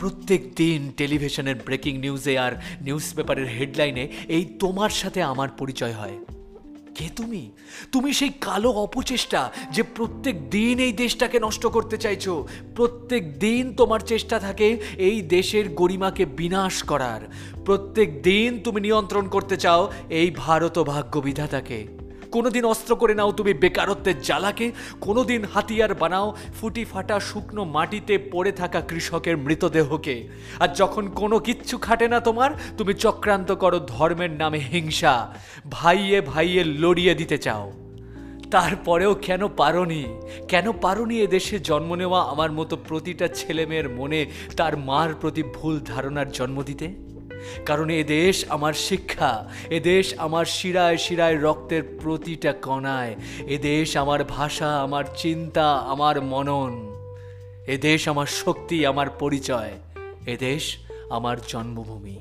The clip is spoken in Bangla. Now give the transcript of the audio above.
প্রত্যেক দিন টেলিভিশনের ব্রেকিং নিউজে আর নিউজ পেপারের হেডলাইনে এই তোমার সাথে আমার পরিচয় হয়। কে তুমি? তুমি সেই কালো অপচেষ্টা যে প্রত্যেক দিন এই দেশটাকে নষ্ট করতে চাইছো। প্রত্যেক দিন তোমার চেষ্টা থাকে এই দেশের গরিমাকে বিনাশ করার। প্রত্যেক দিন তুমি নিয়ন্ত্রণ করতে চাও এই ভারত ভাগ্য বিধাতাকে কোনোদিন অস্ত্র করে নাও তুমি বেকারত্বের জ্বালাকে, কোনোদিন হাতিয়ার বানাও ফুটি ফাটা শুকনো মাটিতে পড়ে থাকা কৃষকের মৃতদেহকে। আর যখন কোনো কিচ্ছু খাটে না তোমার, তুমি চক্রান্ত করো ধর্মের নামে হিংসা। ভাইয়ে ভাইয়ে লড়িয়ে দিতে চাও। তারপরেও কেন পারনি? কেন পারনি এদেশে জন্ম নেওয়া আমার মতো প্রতিটা ছেলেমেয়ের মনে তার মার প্রতি ভুল ধারণার জন্ম দিতে? কারণ এ দেশ আমার শিক্ষা, এ দেশ আমার শিরায় শিরায় রক্তের প্রতিটা কণায়, এ দেশ আমার ভাষা, আমার চিন্তা, আমার মনন, এ দেশ আমার শক্তি, আমার পরিচয়, এ দেশ আমার জন্মভূমি।